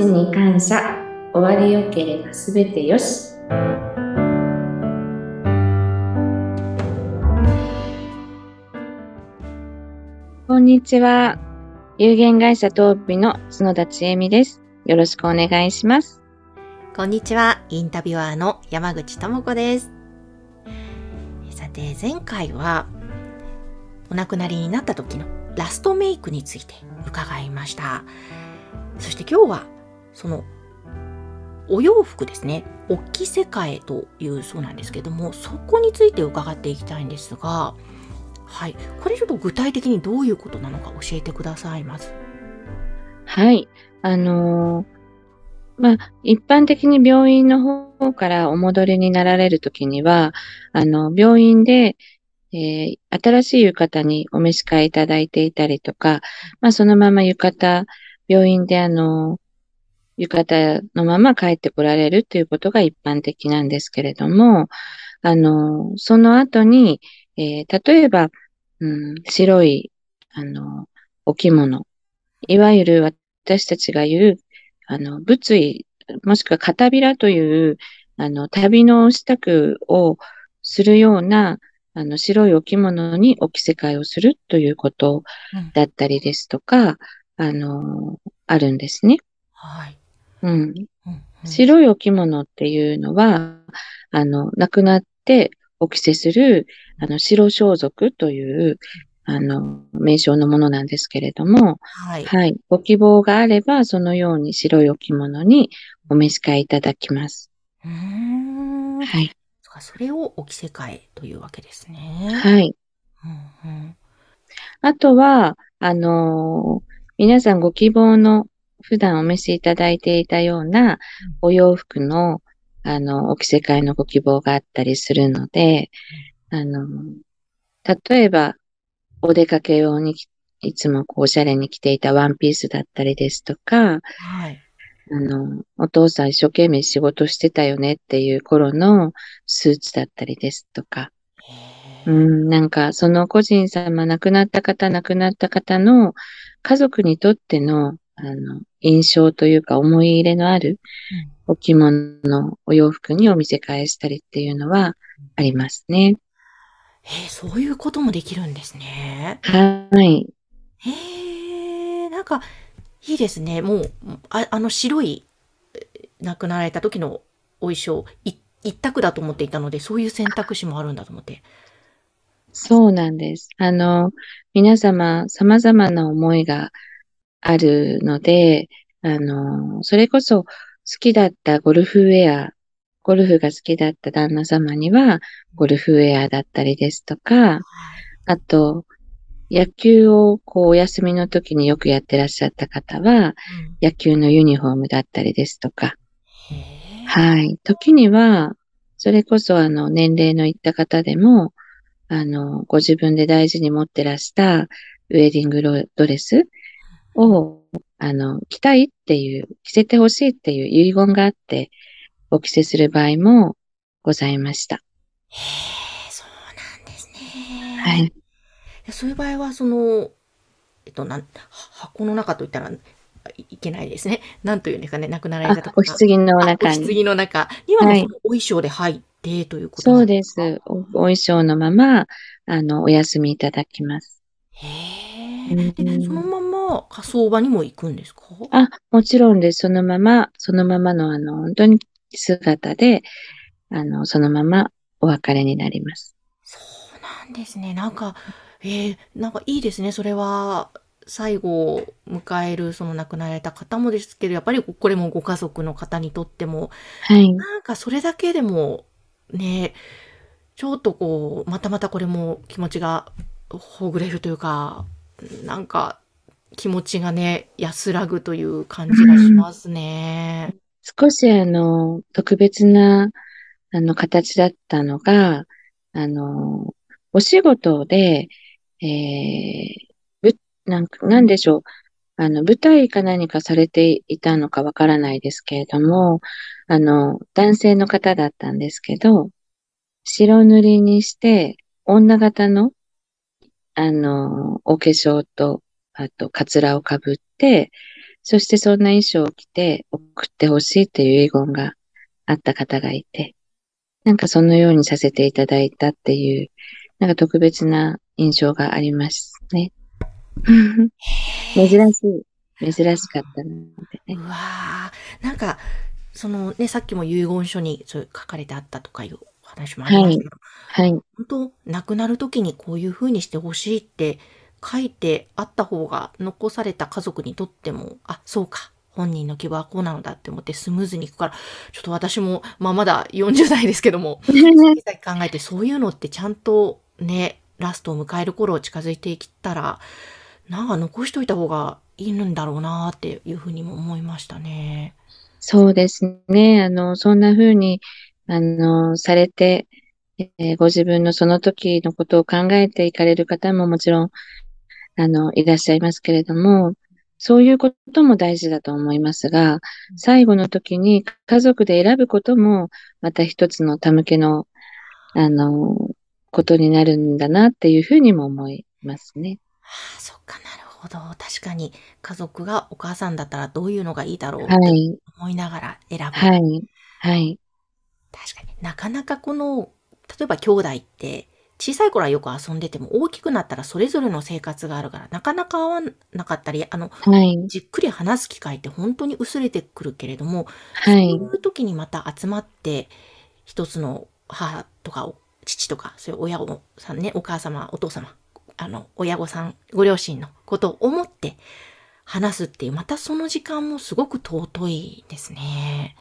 ちに感謝。終わりよければすべてよし。こんにちは。有限会社トーピの角田千恵美です。よろしくお願いします。こんにちは、インタビュアーの山口智子です。さて、前回は、お亡くなりになった時のラストメイクについて伺いました。そして今日は、その、お洋服ですね、おっき世界というそうなんですけども、そこについて伺っていきたいんですが、はい。これちょっと具体的にどういうことなのか教えてください、まず。はい。あのーまあ、一般的に病院の方からお戻りになられるときには、あの、病院で、えー新しい浴衣にお召し替えいただいていたりとか、まあ、そのまま浴衣、病院であの、浴衣のまま帰ってこられるということが一般的なんですけれども、あの、その後に、えー例えば、うん、白い、あの、お着物、いわゆる私たちが言う、あの、仏衣、もしくは片びらという、あの、旅の支度をするような、あの、白いお着物にお着せ替えをするということだったりですとか、あの、あるんですね。はい。うん。白いお着物っていうのは、あの、亡くなってお着せする、あの、白装束という、あの、名称のものなんですけれども、はい。はい。ご希望があれば、そのように白いお着物にお召し替えいただきます。うーん。はい。それをお着せ替えというわけですね。はい。うんうんあとは、あのー皆さんご希望の普段お召しいただいていたようなお洋服の、あの、お着せ替えのご希望があったりするので、あのー例えば、お出かけ用にいつもこうおしゃれに着ていたワンピースだったりですとか、はい。あの、お父さん一生懸命仕事してたよねっていう頃のスーツだったりですとか、うん、なんかその個人様、亡くなった方、亡くなった方の家族にとっての、あの、印象というか思い入れのあるお着物のお洋服にお見せ替えしたりっていうのはありますね。えーそういうこともできるんですね。はい。へえ、なんか、いいですね。もう、ああの白い、え亡くなられた時のお衣装、い一択だと思っていたので、そういう選択肢もあるんだと思って。そうなんです。あの、皆様様々な思いがあるので、あの、それこそ好きだったゴルフウェア、ゴルフが好きだった旦那様には、ゴルフウェアだったりですとか、あと、野球をこうお休みの時によくやってらっしゃった方は、野球のユニフォームだったりですとか。はい。時には、それこそあの、年齢のいった方でも、あの、ご自分で大事に持ってらしたウェディングロドレスを、あの、着たいっていう、着せてほしいっていう遺言があって、お着せする場合もございました。へえ、そうなんですね。はい。そういう場合は、その、えっと、なん、は箱の中といったらいいけないですね。なんというんですかね、亡くなられあた方、お棺のあ中に。お棺の中にはもうはいお衣装で入ってということそうです。おお衣装のまま、あの、お休みいただきます。へうんえ。で、そのまま火葬場にも行くんですか？あ、もちろんです。そのまま、そのままの、あの、本当に姿で、あの、そのままお別れになります。そうなんですね。なんか、えー、なんかいいですね。それは、最後を迎える、その亡くなられた方もですけど、やっぱりこれもご家族の方にとっても、はい。なんかそれだけでも、ね、ちょっとこう、またまたこれも気持ちがほぐれるというか、なんか気持ちがね、安らぐという感じがしますね。少しあの、特別な、あの、形だったのが、あの、お仕事で、えー、ぶ、なんか、なんでしょう。あの、舞台か何かされていたのかわからないですけれども、あの、男性の方だったんですけど、白塗りにして、女型の、あの、お化粧と、あと、カツラをかぶって、そしてそんな衣装を着て送ってほしいっていう遺言があった方がいて、なんかそのようにさせていただいたっていう、なんか特別な印象がありますね。珍しい、珍しかったのでね。うわーなんか、そのね、さっきも遺言書にそう書かれてあったとかいうお話もありましたけど、はい。本当亡くなる時にこういう風にしてほしいって書いてあった方が残された家族にとっても、あ、そうか。本人の希望はこうなのだって思ってスムーズにいくから、ちょっと私も、まあまだ40代ですけども、考えてそういうのってちゃんとね、ラストを迎える頃近づいてきたら、なんか残しといた方がいいんだろうなっていうふうにも思いましたね。そうですね。あの、そんな風に、あの、されて、えーご自分のその時のことを考えていかれる方ももちろん、あの、いらっしゃいますけれども、そういうことも大事だと思いますが、最後の時に家族で選ぶことも、また一つの手向けの、あの、ことになるんだなっていうふうにも思いますね。ああ、そっかなるほど。確かに家族がお母さんだったらどういうのがいいだろうってはい、思いながら選ぶ。はい、はい、確かになかなかこの、例えば兄弟って小さい頃はよく遊んでても大きくなったらそれぞれの生活があるからなかなか合わなかったり、あの、はい、じっくり話す機会って本当に薄れてくるけれども、はい、そういう時にまた集まって、一つの母とか父とか、そういう親御さんね、お母様、お父様、あの、親御さん、ご両親のことを思って話すっていう、またその時間もすごく尊いですね。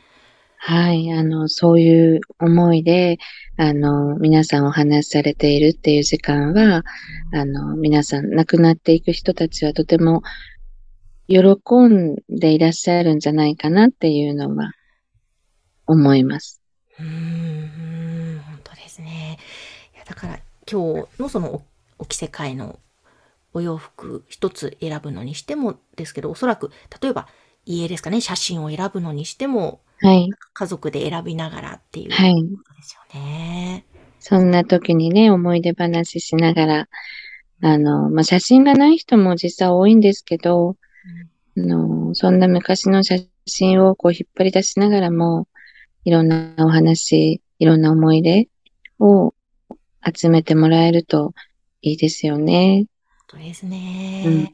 はい、あの、そういう思いで、あの、皆さんお話しされているっていう時間は、あの、皆さん亡くなっていく人たちはとても喜んでいらっしゃるんじゃないかなっていうのは思います。うん、本当ですね。いやだから今日のそのおお着せ替えのお洋服一つ選ぶのにしてもですけど、おそらく例えば家ですかね、写真を選ぶのにしてもはい、家族で選びながらっていうこはい。とですよね。そんな時にね、思い出話しながら、あの、まあ、写真がない人も実際多いんですけど、あの、そんな昔の写真をこう引っ張り出しながらも、いろんなお話、いろんな思い出を集めてもらえるといいですよね。本当ですね。うん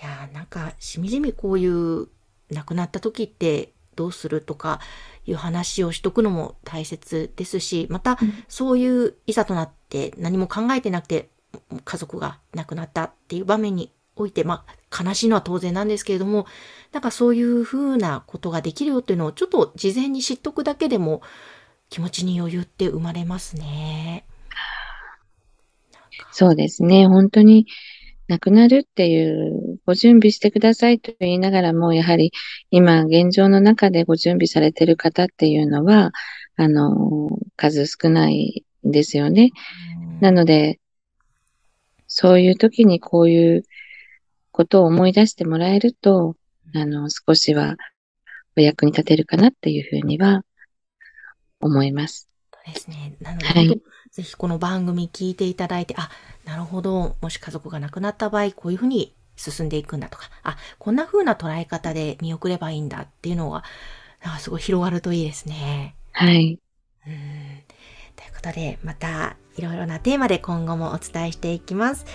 いやーなんかしみじみこういう亡くなった時ってどうするとかいう話をしとくのも大切ですし、またうんそういういざとなって何も考えてなくて家族が亡くなったっていう場面において、まあ悲しいのは当然なんですけれども、なんかそういうふうなことができるよっていうのをちょっと事前に知っとくだけでも気持ちに余裕って生まれますね。そうですね。本当に亡くなるっていうご準備してくださいと言いながらも、やはり今現状の中でご準備されている方っていうのは、あの、数少ないんですよね。なので、そういう時にこういうことを思い出してもらえると、あの、少しはお役に立てるかなっていうふうには思います。そうですね。なので、はいぜひこの番組聞いていただいて、あ、なるほど、もし家族が亡くなった場合、こういうふうに進んでいくんだとか、あ、こんな風な捉え方で見送ればいいんだっていうのが、なんかすごい広がるといいですね。はい。うんということで、またいろいろなテーマで今後もお伝えしていきます。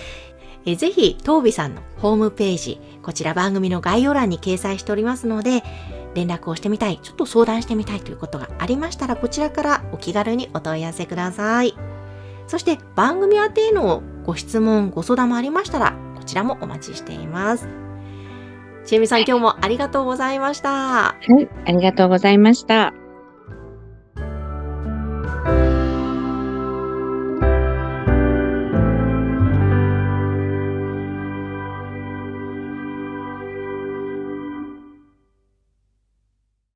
えぜひ、トービさんのホームページ、こちら番組の概要欄に掲載しておりますので、連絡をしてみたい、ちょっと相談してみたいということがありましたら、こちらからお気軽にお問い合わせください。そして、番組宛てへのご質問、ご相談もありましたら、こちらもお待ちしています。ちえみさん、今日もありがとうございました。はい。ありがとうございました。